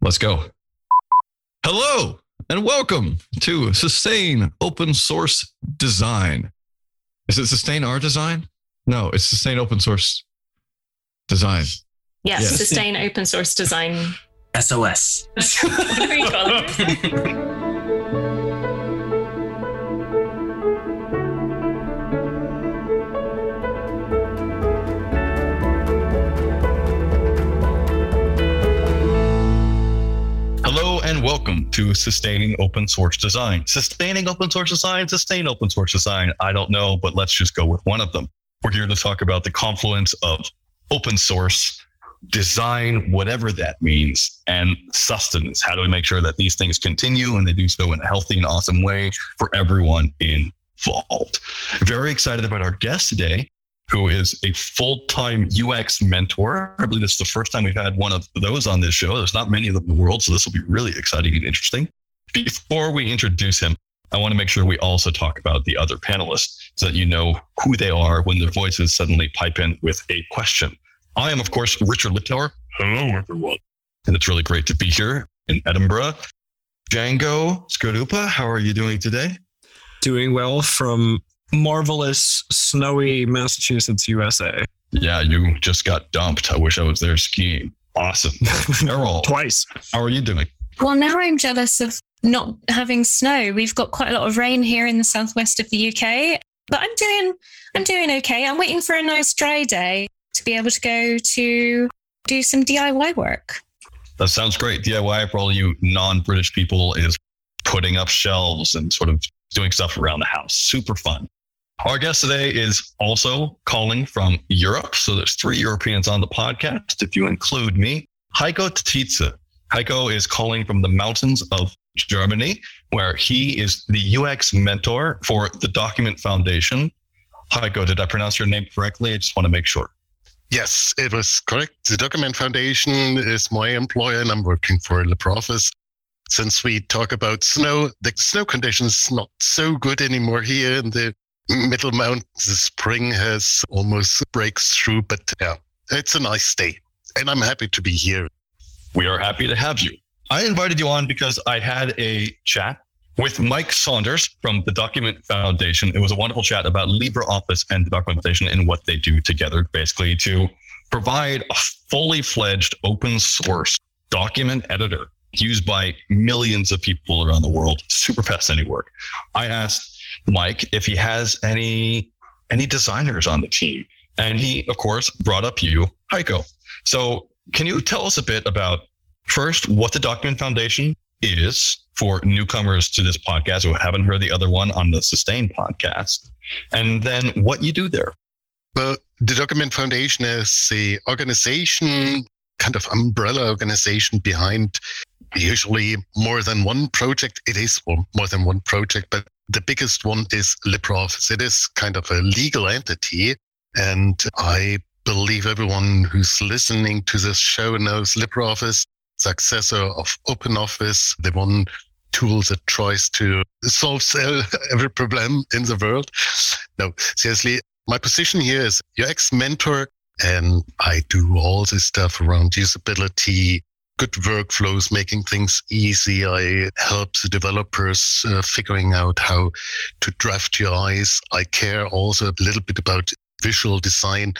Let's go. Hello and welcome to Sustain Open Source Design. Is it Sustain Our Design? No, it's Sustain Open Source Design. Yes, Yes. sustain open source design. SOS. Whatever you call it. welcome to Sustaining Open Source Design. Sustaining open source design, sustain open source design. I don't know, but let's just go with one of them. We're here to talk about the confluence of open source design, whatever that means, and sustenance. How do we make sure that these things continue and they do so in a healthy and awesome way for everyone involved? Very excited about our guest today who is a full-time UX mentor. I believe this is the first time we've had one of those on this show. There's not many of them in the world, so this will be really exciting and interesting. Before we introduce him, I want to make sure we also talk about the other panelists so that you know who they are when their voices suddenly pipe in with a question. I am, of course, Richard Littauer. Hello, everyone. And it's really great to be here in Edinburgh. Django Skarupa, how are you doing today? doing well from marvelous snowy Massachusetts, USA. Yeah, you just got dumped. I wish I was there skiing. Awesome. Eriol, Twice. how are you doing? Well, now I'm jealous of not having snow. We've got quite a lot of rain here in the southwest of the UK, but I'm doing I'm doing okay. I'm waiting for a nice dry day to be able to go to do some DIY work. That sounds great. DIY for all you non-British people is putting up shelves and sort of doing stuff around the house. Super fun. Our guest today is also calling from Europe. So there's three Europeans on the podcast. If you include me, Heiko Tietze. Heiko is calling from the mountains of Germany, where he is the UX mentor for the Document Foundation. Heiko, did I pronounce your name correctly? I just want to make sure. Yes, it was correct. The Document Foundation is my employer and I'm working for LibreOffice. Since we talk about snow, the snow conditions not so good anymore here in the middle mountains. The spring has almost breaks through, but yeah, it's a nice day. And I'm happy to be here. We are happy to have you. I invited you on because I had a chat with Mike Saunders from the Document Foundation. It was a wonderful chat about LibreOffice and the Document Foundation and what they do together, basically to provide a fully fledged open source document editor used by millions of people around the world. Super fascinating work. I asked Mike if he has any any designers on the team, and he, of course, brought up you, Heiko. So, can you tell us a bit about first what the Document Foundation is for newcomers to this podcast who haven't heard the other one on the Sustain podcast, and then what you do there? Well, the Document Foundation is the organization, kind of umbrella organization behind usually more than one project. It is more than one project, but the biggest one is LibreOffice. It is kind of a legal entity. And I believe everyone who's listening to this show knows LibreOffice, successor of OpenOffice, the one tool that tries to solve every problem in the world. No, seriously, my position here is UX mentor, and I do all this stuff around usability, good workflows, making things easy. I help the developers uh, figuring out how to draft UIs. I care also a little bit about visual design,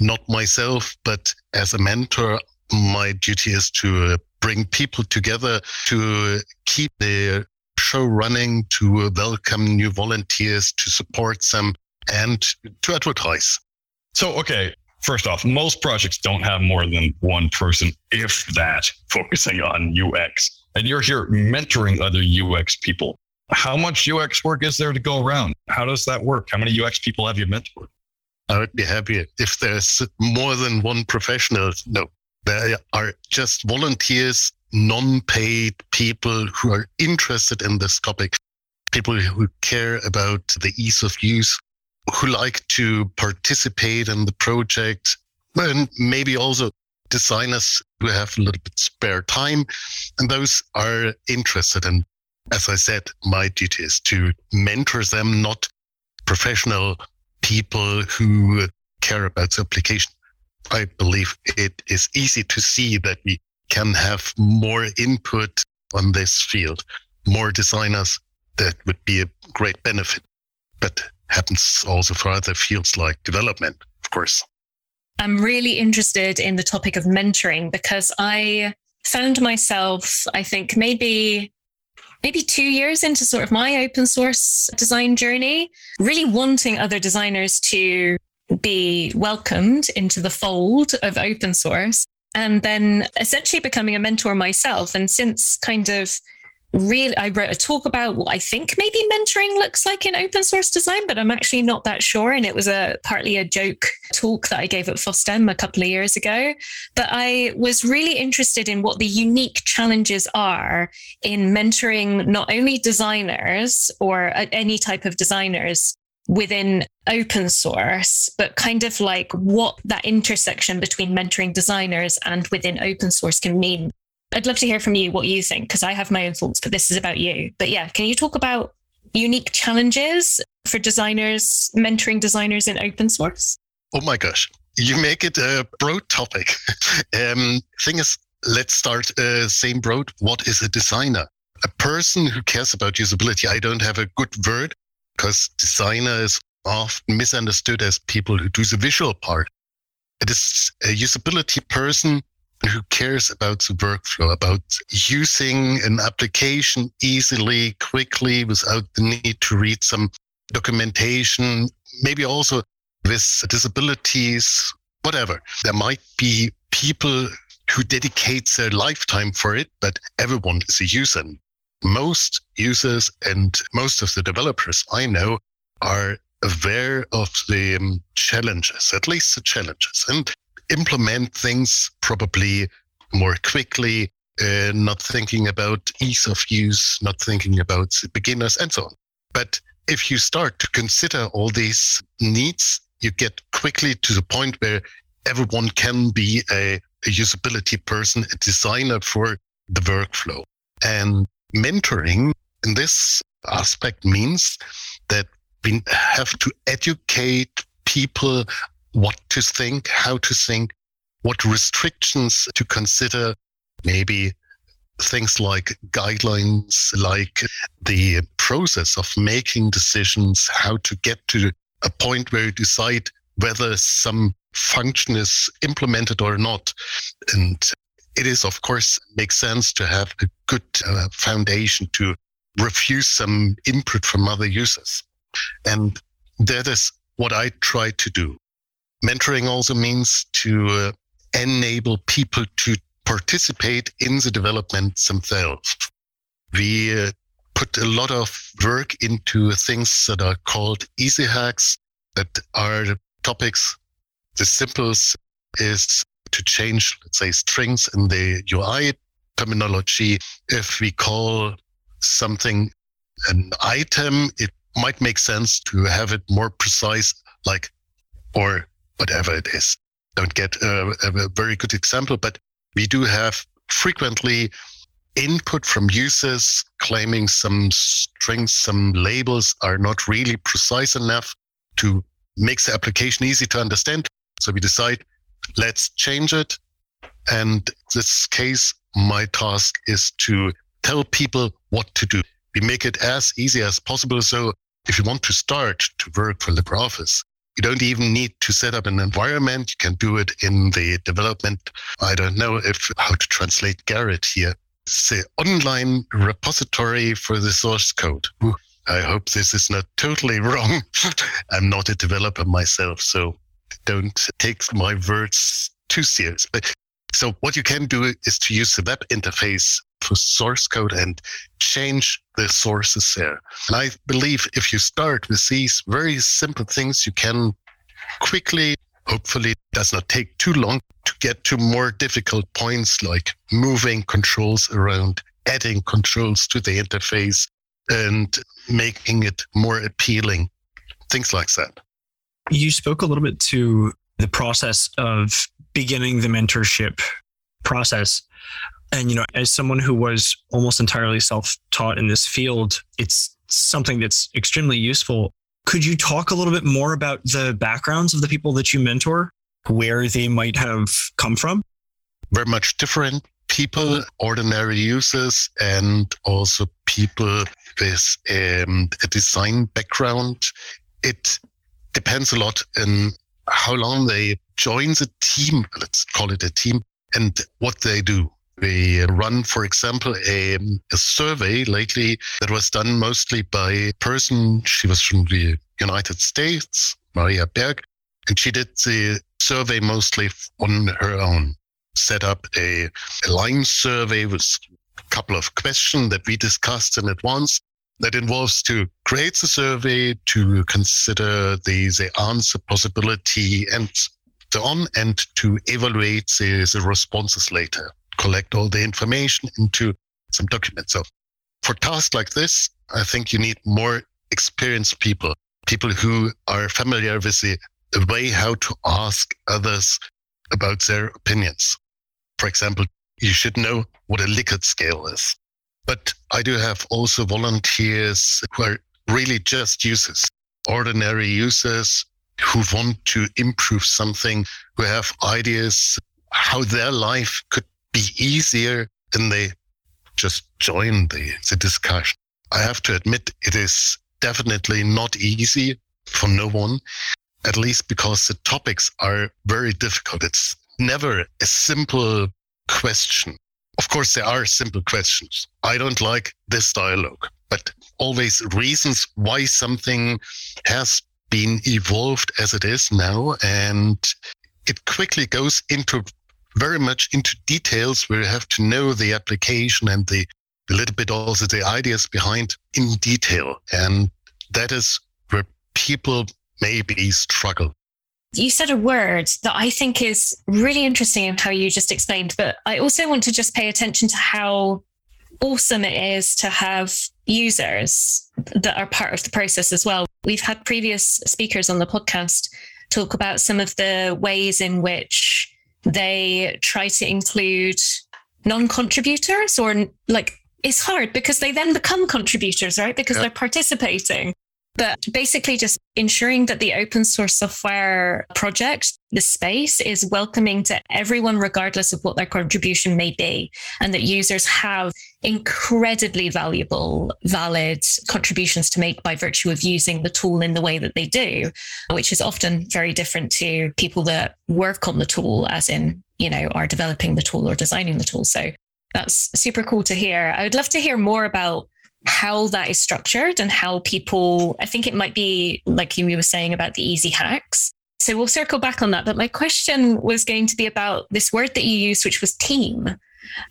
not myself, but as a mentor, my duty is to uh, bring people together to keep the show running, to welcome new volunteers, to support them, and to advertise. So, okay, first off, most projects don't have more than one person, if that, focusing on UX. And you're here mentoring other UX people. How much UX work is there to go around? How does that work? How many UX people have you mentored? I would be happy if there's more than one professional. No, there are just volunteers, non paid people who are interested in this topic, people who care about the ease of use, who like to participate in the project, and maybe also designers who have a little bit spare time. And those are interested and as I said, my duty is to mentor them, not professional people who care about the application. I believe it is easy to see that we can have more input on this field, more designers, that would be a great benefit. But happens also for other fields like development, of course. I'm really interested in the topic of mentoring because I found myself, I think maybe maybe two years into sort of my open source design journey, really wanting other designers to be welcomed into the fold of open source and then essentially becoming a mentor myself. And since kind of really i wrote a talk about what i think maybe mentoring looks like in open source design but i'm actually not that sure and it was a partly a joke talk that i gave at FOSDEM a couple of years ago but i was really interested in what the unique challenges are in mentoring not only designers or any type of designers within open source, but kind of like what that intersection between mentoring designers and within open source can mean. I'd love to hear from you what you think, because I have my own thoughts, but this is about you. But yeah, can you talk about unique challenges for designers, mentoring designers in open source? Oh my gosh, you make it a broad topic. um, thing is, let's start uh, same broad. What is a designer? A person who cares about usability. I don't have a good word because designer is often misunderstood as people who do the visual part. It is a usability person who cares about the workflow, about using an application easily, quickly, without the need to read some documentation, maybe also with disabilities, whatever. There might be people who dedicate their lifetime for it, but everyone is a user. Most users and most of the developers I know are aware of the um, challenges, at least the challenges, and implement things probably more quickly, uh, not thinking about ease of use, not thinking about beginners, and so on. But if you start to consider all these needs, you get quickly to the point where everyone can be a, a usability person, a designer for the workflow. And mentoring in this aspect means that we have to educate people what to think, how to think, what restrictions to consider, maybe things like guidelines, like the process of making decisions, how to get to a point where you decide whether some function is implemented or not. And it is, of course, makes sense to have a good uh, foundation to refuse some input from other users. And that is what I try to do. Mentoring also means to uh, enable people to participate in the development themselves. We uh, put a lot of work into things that are called easy hacks that are topics. The simplest is to change, let's say, strings in the UI terminology. If we call something an item, it might make sense to have it more precise, like, or whatever it is. Don't get a, a very good example, but we do have frequently input from users claiming some strings, some labels are not really precise enough to make the application easy to understand. So we decide, let's change it. And this case, my task is to tell people what to do. We make it as easy as possible. So if you want to start to work for LibreOffice, you don't even need to set up an environment. You can do it in the development. I don't know if how to translate Gerrit here. It's the online repository for the source code. I hope this is not totally wrong. I'm not a developer myself, so don't take my words too serious. But so what you can do is to use the web interface source code and change the sources there. And I believe if you start with these very simple things, you can quickly, hopefully, does not take too long to get to more difficult points like moving controls around, adding controls to the interface, and making it more appealing. Things like that. You spoke a little bit to the process of beginning the mentorship process. And, you know, as someone who was almost entirely self taught in this field, it's something that's extremely useful. Could you talk a little bit more about the backgrounds of the people that you mentor, where they might have come from? Very much different. people, ordinary users, and also people with um, a design background. It depends a lot on how long they join the team. Let's call it a team and what they do. We run, for example, a, a survey lately that was done mostly by a person. She was from the United States, Maria Berg, and she did the survey mostly on her own. Set up a, a line survey with a couple of questions that we discussed in advance that involves to create the survey, to consider the, the answer possibility and so on, and to evaluate the, the responses later collect all the information into some documents. So for tasks like this, I think you need more experienced people, people who are familiar with the, way how to ask others about their opinions. For example, you should know what a Likert scale is. But I do have also volunteers who are really just users, ordinary users who want to improve something, who have ideas how their life could be easier than they just join the, the discussion. I have to admit, it is definitely not easy for no one, at least because the topics are very difficult. It's never a simple question. Of course, there are simple questions. I don't like this dialogue, but always reasons why something has been evolved as it is now. And it quickly goes into very much into details where you have to know the application and the a little bit also the ideas behind in detail. And that is where people maybe struggle. You said a word that I think is really interesting in how you just explained, but I also want to just pay attention to how awesome it is to have users that are part of the process as well. We've had previous speakers on the podcast talk about some of the ways in which they try to include non-contributors or like it's hard because they then become contributors, right? Because they're participating. But basically, just ensuring that the open source software project, the space, is welcoming to everyone, regardless of what their contribution may be, and that users have incredibly valuable, valid contributions to make by virtue of using the tool in the way that they do, which is often very different to people that work on the tool, as in, you know, are developing the tool or designing the tool. So that's super cool to hear. I would love to hear more about how that is structured and how people, I think it might be like you were saying about the easy hacks. So we'll circle back on that. But my question was going to be about this word that you used, which was team.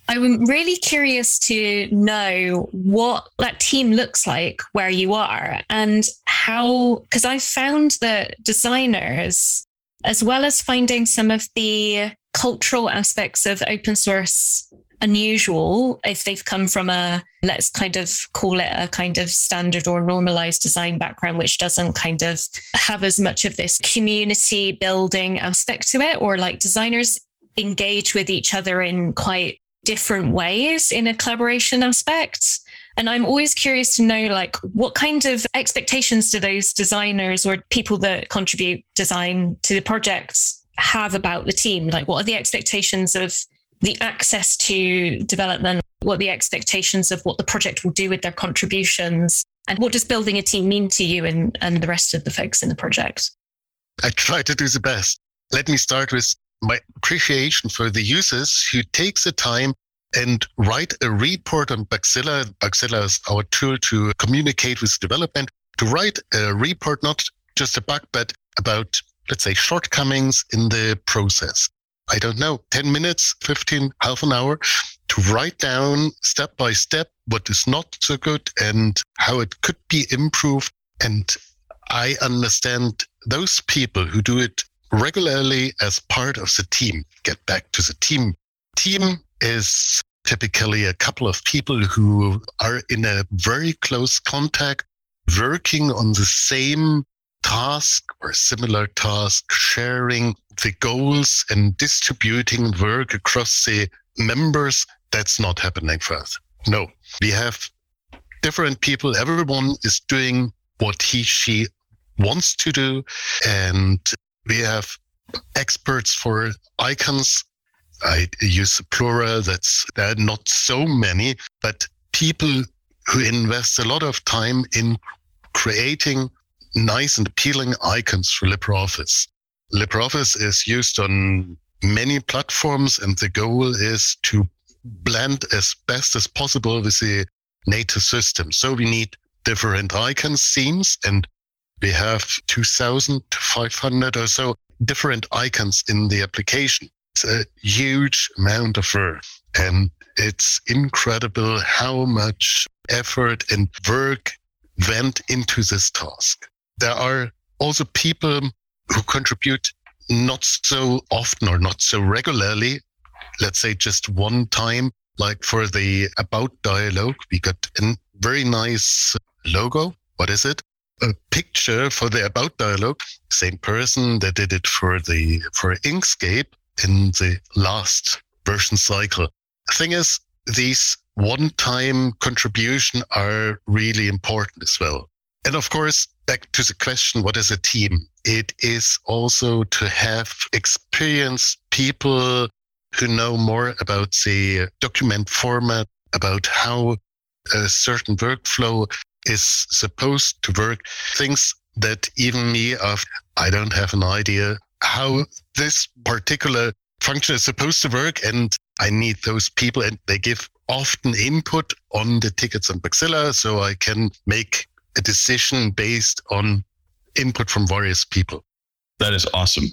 I'm really curious to know what that team looks like where you are and how, because I found that designers, as well as finding some of the cultural aspects of open source unusual if they've come from a let's kind of call it a kind of standard or normalized design background which doesn't kind of have as much of this community building aspect to it or like designers engage with each other in quite different ways in a collaboration aspect and i'm always curious to know like what kind of expectations do those designers or people that contribute design to the projects have about the team like what are the expectations of the access to development, what the expectations of what the project will do with their contributions, and what does building a team mean to you and, and the rest of the folks in the project? I try to do the best. Let me start with my appreciation for the users who take the time and write a report on Bugzilla. Bugzilla is our tool to communicate with development, to write a report, not just a bug, but about, let's say, shortcomings in the process. I don't know, 10 minutes, 15, half an hour to write down step by step what is not so good and how it could be improved. And I understand those people who do it regularly as part of the team. Get back to the team. Team is typically a couple of people who are in a very close contact, working on the same task or similar task, sharing the goals and distributing work across the members, that's not happening for us. No, we have different people. Everyone is doing what he, she wants to do. And we have experts for icons. I use plural. That's there are not so many, but people who invest a lot of time in creating nice and appealing icons for LibreOffice. LibreOffice is used on many platforms, and the goal is to blend as best as possible with the native system. So we need different icon themes, and we have 2,500 or so different icons in the application. It's a huge amount of work, and it's incredible how much effort and work went into this task. There are also people who contribute not so often or not so regularly. Let's say just one time, like for the about dialogue, we got a very nice logo. What is it? A picture for the about dialogue. Same person that did it for the for Inkscape in the last version cycle. Thing is, these one-time contribution are really important as well. And of course, back to the question, what is a team? It is also to have experienced people who know more about the document format, about how a certain workflow is supposed to work. Things that even me, I don't have an idea how this particular function is supposed to work. And I need those people and they give often input on the tickets on Bugzilla so I can make a decision based on input from various people. That is awesome.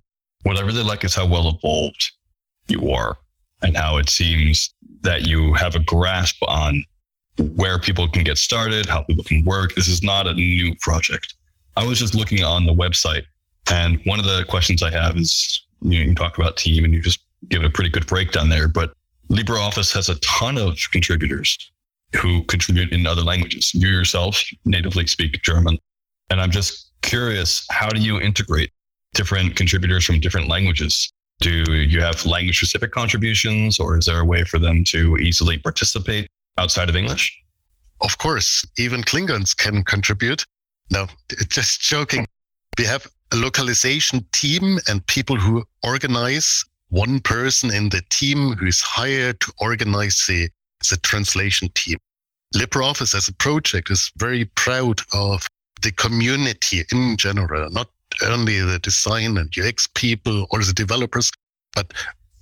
What I really like is how well evolved you are and how it seems that you have a grasp on where people can get started, how people can work. This is not a new project. I was just looking on the website, and one of the questions I have is you, know, you talk about team and you just give a pretty good breakdown there, but LibreOffice has a ton of contributors who contribute in other languages. You yourself natively speak German. And I'm just curious, how do you integrate different contributors from different languages? Do you have language specific contributions or is there a way for them to easily participate outside of English? Of course, even Klingons can contribute. No, just joking. We have a localization team and people who organize one person in the team who is hired to organize the, the translation team. LibreOffice as a project is very proud of the community in general, not only the design and UX people or the developers, but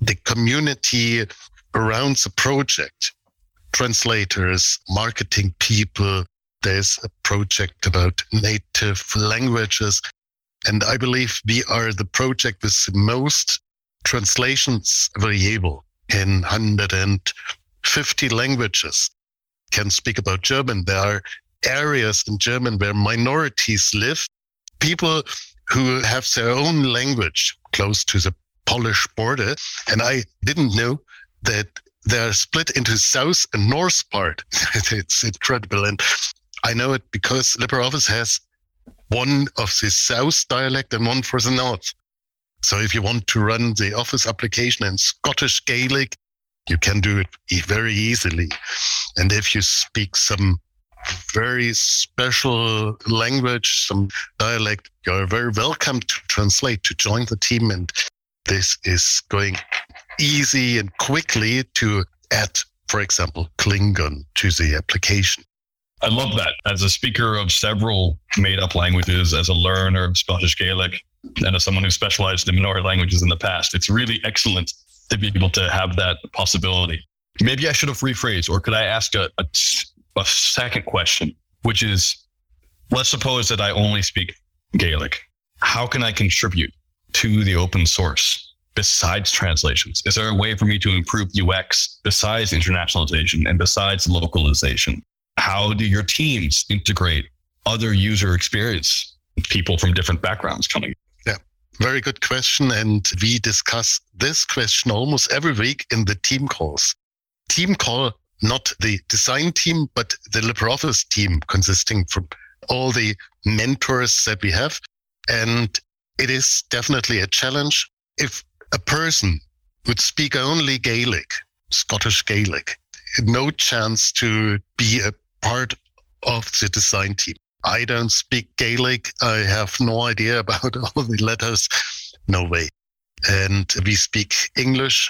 the community around the project. Translators, marketing people. There's a project about native languages. And I believe we are the project with most translations available in 150 languages. Can speak about German. There are areas in German where minorities live, people who have their own language close to the Polish border. And I didn't know that they're split into south and north part. it's incredible. And I know it because LibreOffice has one of the south dialect and one for the north. So if you want to run the Office application in Scottish Gaelic, you can do it very easily. And if you speak some very special language, some dialect, you're very welcome to translate, to join the team. And this is going easy and quickly to add, for example, Klingon to the application. I love that. As a speaker of several made up languages, as a learner of Scottish Gaelic, and as someone who specialized in minority languages in the past, it's really excellent to be able to have that possibility. Maybe I should have rephrased, or could I ask a, a, a second question, which is let's suppose that I only speak Gaelic. How can I contribute to the open source besides translations? Is there a way for me to improve UX besides internationalization and besides localization? How do your teams integrate other user experience people from different backgrounds coming? Yeah, very good question. And we discuss this question almost every week in the team calls. Team call, not the design team, but the LibreOffice team consisting from all the mentors that we have. And it is definitely a challenge. If a person would speak only Gaelic, Scottish Gaelic, no chance to be a part of the design team. I don't speak Gaelic. I have no idea about all the letters. No way. And we speak English.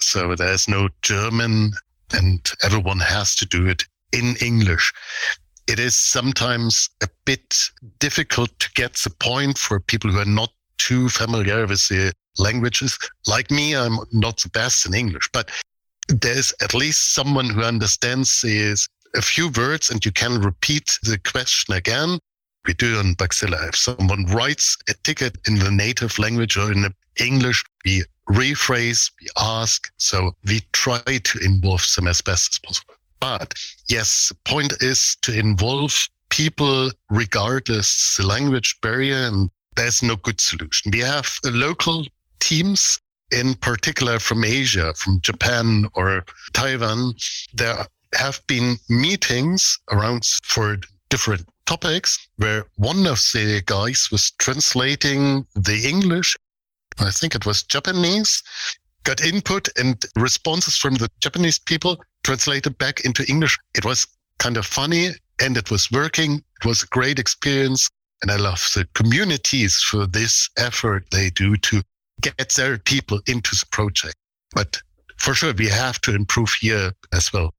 So there's no German and everyone has to do it in English. It is sometimes a bit difficult to get the point for people who are not too familiar with the languages. Like me, I'm not the best in English, but there's at least someone who understands is a few words and you can repeat the question again. We do on Bugzilla. If someone writes a ticket in the native language or in English, we rephrase, we ask. So we try to involve them as best as possible. But yes, the point is to involve people regardless the language barrier and there's no good solution. We have a local teams in particular from Asia, from Japan or Taiwan. There have been meetings around for different topics where one of the guys was translating the English I think it was Japanese, got input and responses from the Japanese people translated back into English. It was kind of funny and it was working. It was a great experience. And I love the communities for this effort they do to get their people into the project. But for sure, we have to improve here as well.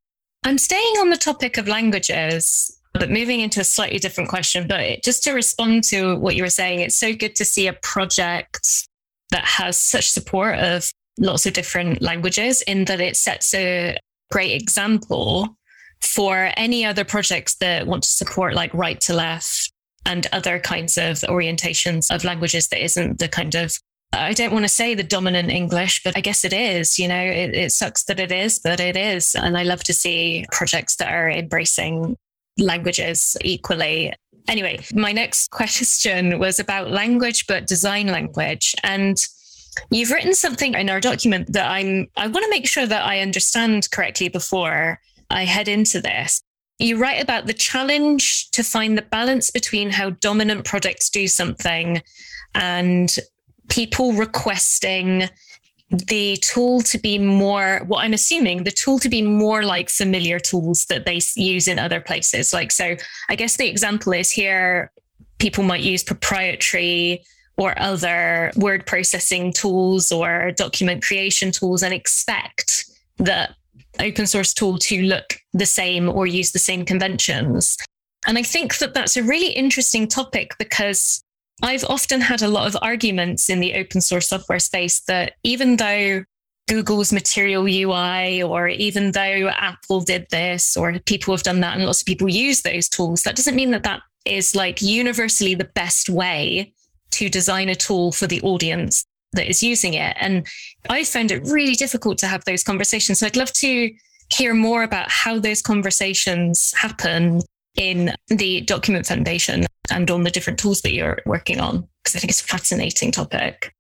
I'm staying on the topic of languages, but moving into a slightly different question. But just to respond to what you were saying, it's so good to see a project that has such support of lots of different languages in that it sets a great example for any other projects that want to support like right to left and other kinds of orientations of languages that isn't the kind of I don't want to say the dominant English, but I guess it is. You know, it, it sucks that it is, but it is. And I love to see projects that are embracing languages equally Anyway, my next question was about language, but design language. And you've written something in our document that I'm, I want to make sure that I understand correctly before I head into this. You write about the challenge to find the balance between how dominant products do something and people requesting the tool to be more what i'm assuming the tool to be more like familiar tools that they use in other places. Like so i guess the example is here people might use proprietary or other word processing tools or document creation tools and expect that open source tool to look the same or use the same conventions. And i think that that's a really interesting topic because I've often had a lot of arguments in the open source software space that even though Google's material UI, or even though Apple did this, or people have done that, and lots of people use those tools, that doesn't mean that that is like universally the best way to design a tool for the audience that is using it. And I found it really difficult to have those conversations. So I'd love to hear more about how those conversations happen in the document foundation and on the different tools that you're working on? Because I think it's a fascinating topic.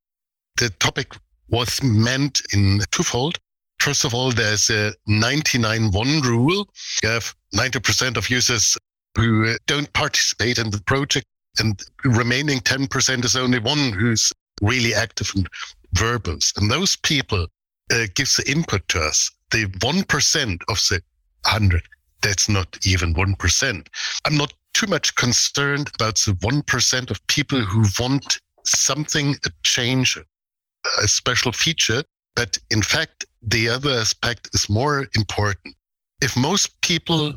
The topic was meant in twofold. First of all, there's a 99-1 rule. You have 90% of users who don't participate in the project and remaining 10% is only one who's really active and verbose. And those people uh, gives the input to us. The 1% of the 100 that's not even 1%. I'm not too much concerned about the 1% of people who want something, a change, a special feature. But in fact, the other aspect is more important. If most people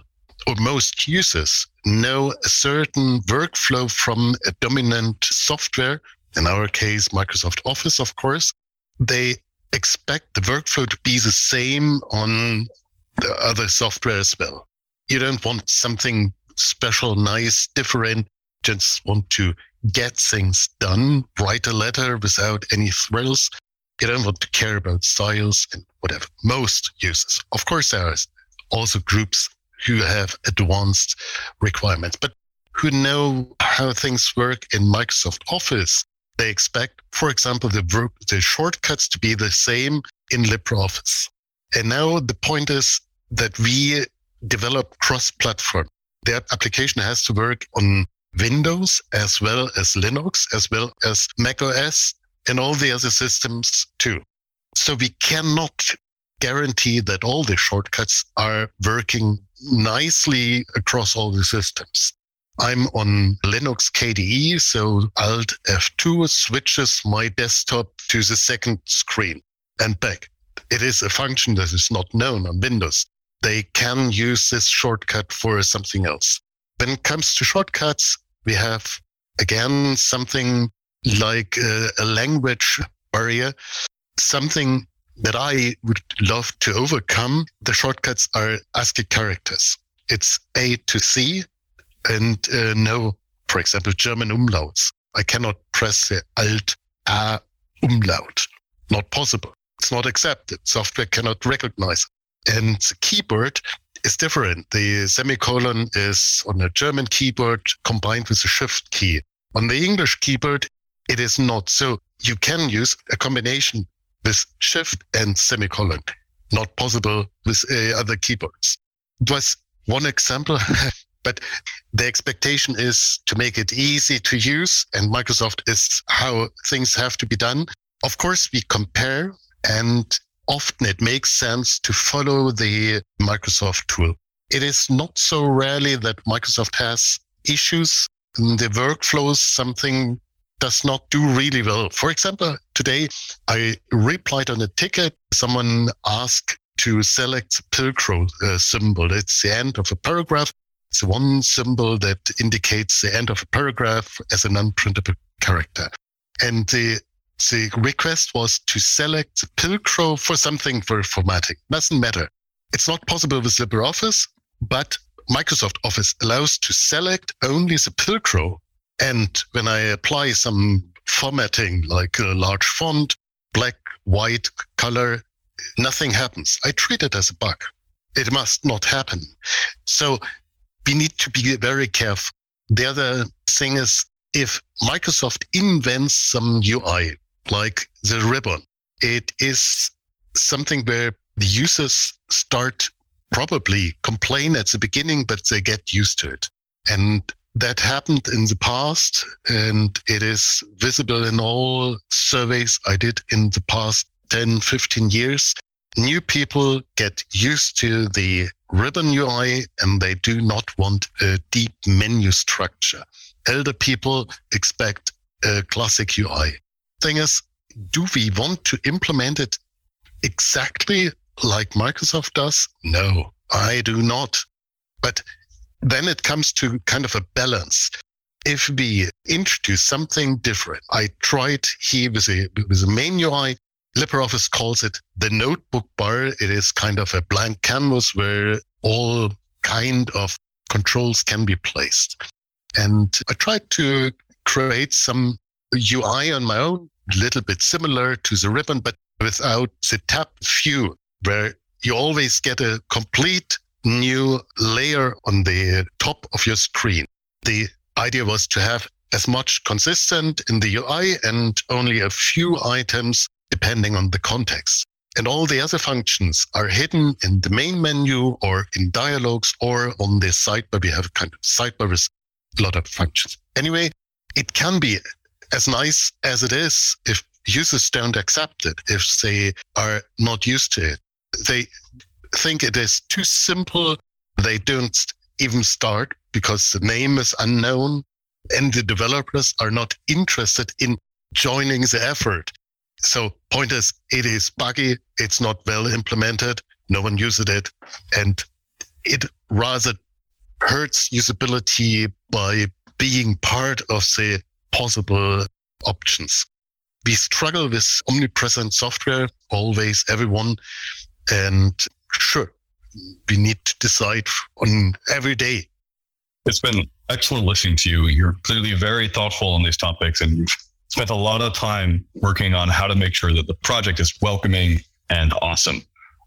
or most users know a certain workflow from a dominant software, in our case, Microsoft Office, of course, they expect the workflow to be the same on the other software as well. You don't want something special, nice, different. Just want to get things done, write a letter without any thrills. You don't want to care about styles and whatever. Most users. Of course, there are also groups who have advanced requirements, but who know how things work in Microsoft Office. They expect, for example, the, the shortcuts to be the same in LibreOffice. And now the point is that we develop cross-platform. Their application has to work on Windows as well as Linux, as well as Mac OS and all the other systems too. So we cannot guarantee that all the shortcuts are working nicely across all the systems. I'm on Linux KDE, so Alt F2 switches my desktop to the second screen and back. it is a function that is not known on Windows. They can use this shortcut for something else. When it comes to shortcuts, we have again something like a, a language barrier, something that I would love to overcome. The shortcuts are ASCII characters. It's A to C and uh, no, for example, German umlauts. I cannot press the Alt A umlaut. Not possible. It's not accepted. Software cannot recognize. And keyboard is different. The semicolon is on a German keyboard combined with a shift key. On the English keyboard, it is not. So you can use a combination with shift and semicolon. Not possible with uh, other keyboards. It was one example, but the expectation is to make it easy to use and Microsoft is how things have to be done. Of course, we compare and often it makes sense to follow the Microsoft tool. It is not so rarely that Microsoft has issues in the workflows, something does not do really well. For example, today I replied on a ticket. Someone asked to select the Pilcrow uh, symbol. It's the end of a paragraph. It's one symbol that indicates the end of a paragraph as an unprintable character. And the the request was to select Pilcrow for something for formatting. Doesn't matter. It's not possible with LibreOffice, but Microsoft Office allows to select only the Pilcrow. And when I apply some formatting, like a large font, black, white color, nothing happens. I treat it as a bug. It must not happen. So we need to be very careful. The other thing is if Microsoft invents some UI, like the ribbon. It is something where the users start probably complain at the beginning, but they get used to it. And that happened in the past and it is visible in all surveys I did in the past 10, 15 years. New people get used to the ribbon UI and they do not want a deep menu structure. Elder people expect a classic UI thing is, do we want to implement it exactly like Microsoft does? No, I do not. But then it comes to kind of a balance. If we introduce something different, I tried here with a, with a main UI. LibreOffice calls it the notebook bar. It is kind of a blank canvas where all kind of controls can be placed. And I tried to create some UI on my own, a little bit similar to the ribbon, but without the tab view, where you always get a complete new layer on the top of your screen. The idea was to have as much consistent in the UI and only a few items depending on the context. And all the other functions are hidden in the main menu or in dialogues or on the sidebar. We have kind of sidebar with a lot of functions. Anyway, it can be as nice as it is, if users don't accept it, if they are not used to it, they think it is too simple. They don't even start because the name is unknown and the developers are not interested in joining the effort. So point is, it is buggy. It's not well implemented. No one uses it. And it rather hurts usability by being part of the possible options. We struggle with omnipresent software, always, everyone. And sure, we need to decide on every day. It's been excellent listening to you. You're clearly very thoughtful on these topics and you've spent a lot of time working on how to make sure that the project is welcoming and awesome.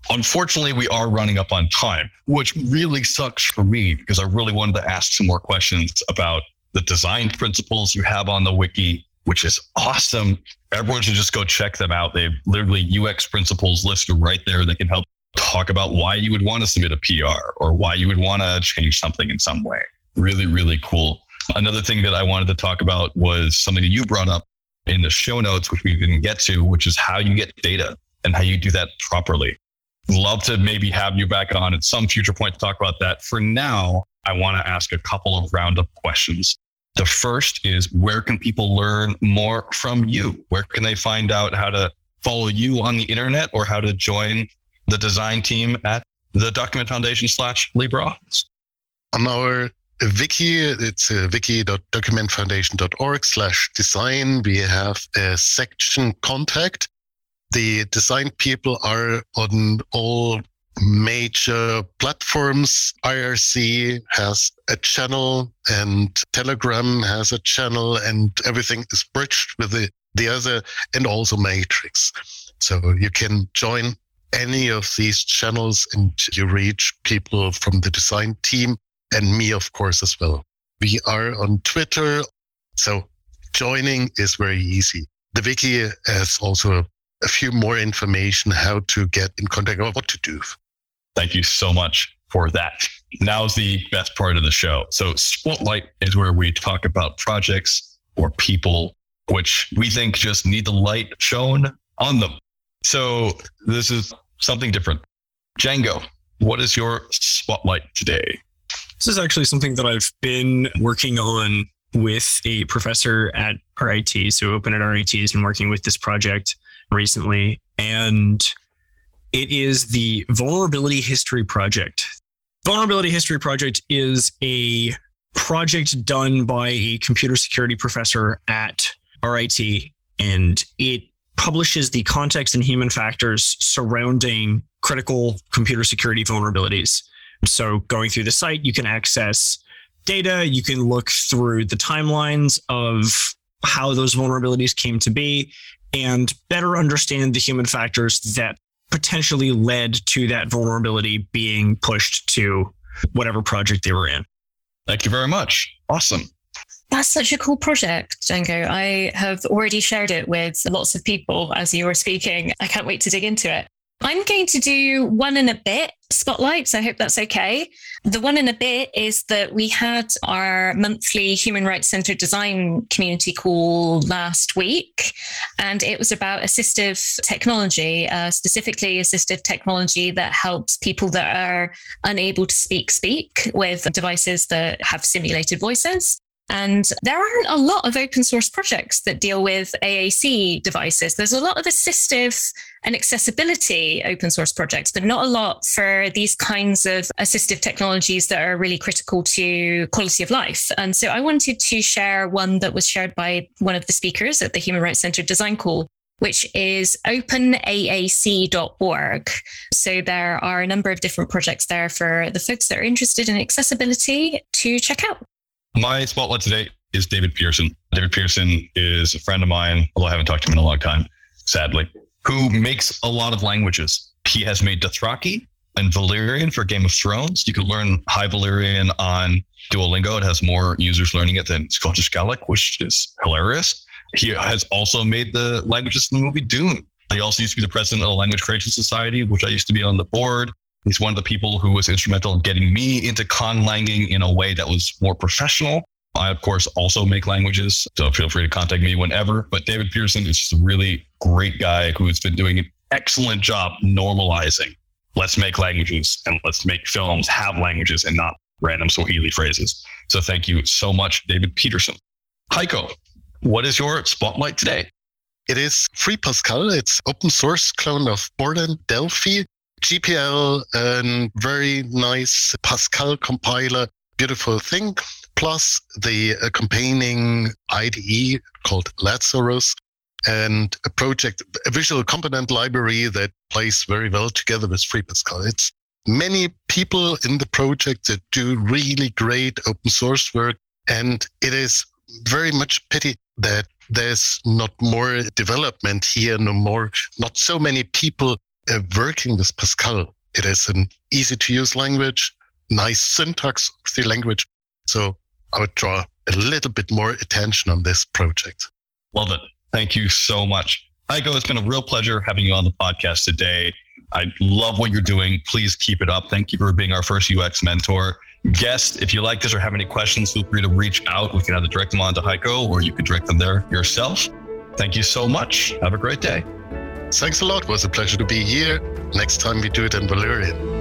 Unfortunately, we are running up on time, which really sucks for me because I really wanted to ask some more questions about the design principles you have on the wiki, which is awesome. Everyone should just go check them out. They have literally UX principles listed right there that can help talk about why you would want to submit a PR or why you would want to change something in some way. Really, really cool. Another thing that I wanted to talk about was something that you brought up in the show notes, which we didn't get to, which is how you get data and how you do that properly. Love to maybe have you back on at some future point to talk about that. For now, I want to ask a couple of roundup questions. The first is where can people learn more from you? Where can they find out how to follow you on the internet or how to join the design team at the Document Foundation slash LibreOffice? On our wiki, it's uh, wiki.documentfoundation.org slash design. We have a section contact. The design people are on all major platforms. IRC has a channel and Telegram has a channel and everything is bridged with the, the other and also Matrix. So you can join any of these channels and you reach people from the design team and me, of course, as well. We are on Twitter. So joining is very easy. The wiki has also a few more information how to get in contact or what to do. Thank you so much for that. Now's the best part of the show. So, Spotlight is where we talk about projects or people which we think just need the light shown on them. So, this is something different. Django, what is your spotlight today? This is actually something that I've been working on with a professor at RIT. So, Open at RIT has been working with this project recently. And it is the Vulnerability History Project. Vulnerability History Project is a project done by a computer security professor at RIT, and it publishes the context and human factors surrounding critical computer security vulnerabilities. So, going through the site, you can access data, you can look through the timelines of how those vulnerabilities came to be, and better understand the human factors that potentially led to that vulnerability being pushed to whatever project they were in. Thank you very much. Awesome. That's such a cool project, Django. I have already shared it with lots of people as you were speaking. I can't wait to dig into it. I'm going to do one in a bit spotlights. I hope that's okay. The one in a bit is that we had our monthly human rights centered design community call last week, and it was about assistive technology, uh, specifically assistive technology that helps people that are unable to speak speak with devices that have simulated voices. And there aren't a lot of open source projects that deal with AAC devices. There's a lot of assistive and accessibility open source projects, but not a lot for these kinds of assistive technologies that are really critical to quality of life. And so I wanted to share one that was shared by one of the speakers at the Human Rights Center Design Call, which is openaac.org. So there are a number of different projects there for the folks that are interested in accessibility to check out. My spotlight today is David Peterson. David Peterson is a friend of mine, although I haven't talked to him in a long time, sadly, who makes a lot of languages. He has made Dothraki and Valyrian for Game of Thrones. You can learn High Valyrian on Duolingo. It has more users learning it than Scottish Gaelic, which is hilarious. He has also made the languages in the movie Dune. He also used to be the president of the Language Creation Society, which I used to be on the board. He's one of the people who was instrumental in getting me into conlanging in a way that was more professional. I, of course, also make languages, so feel free to contact me whenever. But David Peterson is just a really great guy who's been doing an excellent job normalizing. Let's make languages and let's make films have languages and not random Swahili phrases. So thank you so much, David Peterson. Heiko, what is your spotlight today? It is Free Pascal. It's open source clone of Borland Delphi. GPL, a um, very nice Pascal compiler, beautiful thing, plus the accompanying IDE called Lazarus and a project, a visual component library that plays very well together with Free Pascal. It's many people in the project that do really great open source work. And it is very much pity that there's not more development here, no more, not so many people uh, working with Pascal. It is an easy to use language, nice syntax of the language. So I would draw a little bit more attention on this project. Love it. Thank you so much. Heiko, it's been a real pleasure having you on the podcast today. I love what you're doing. Please keep it up. Thank you for being our first UX mentor. Guest, if you like this or have any questions, feel free to reach out. We can either direct them on to Heiko or you can direct them there yourself. Thank you so much. Have a great day. Thanks a lot. It was a pleasure to be here. Next time we do it in Valyrian.